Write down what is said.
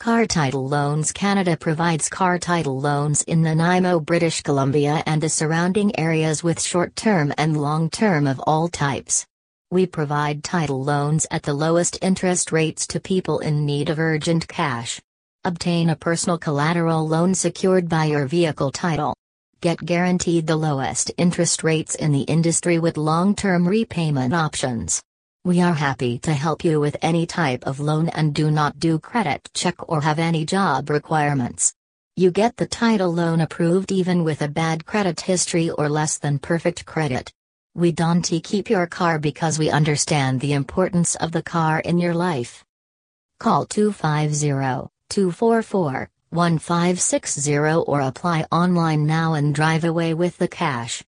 Car Title Loans Canada provides car title loans in Nanaimo, British Columbia and the surrounding areas with short term and long term of all types. We provide title loans at the lowest interest rates to people in need of urgent cash. Obtain a personal collateral loan secured by your vehicle title. Get guaranteed the lowest interest rates in the industry with long term repayment options. We are happy to help you with any type of loan and do not do credit check or have any job requirements. You get the title loan approved even with a bad credit history or less than perfect credit. We don't keep your car because we understand the importance of the car in your life. Call 250 244 1560 or apply online now and drive away with the cash.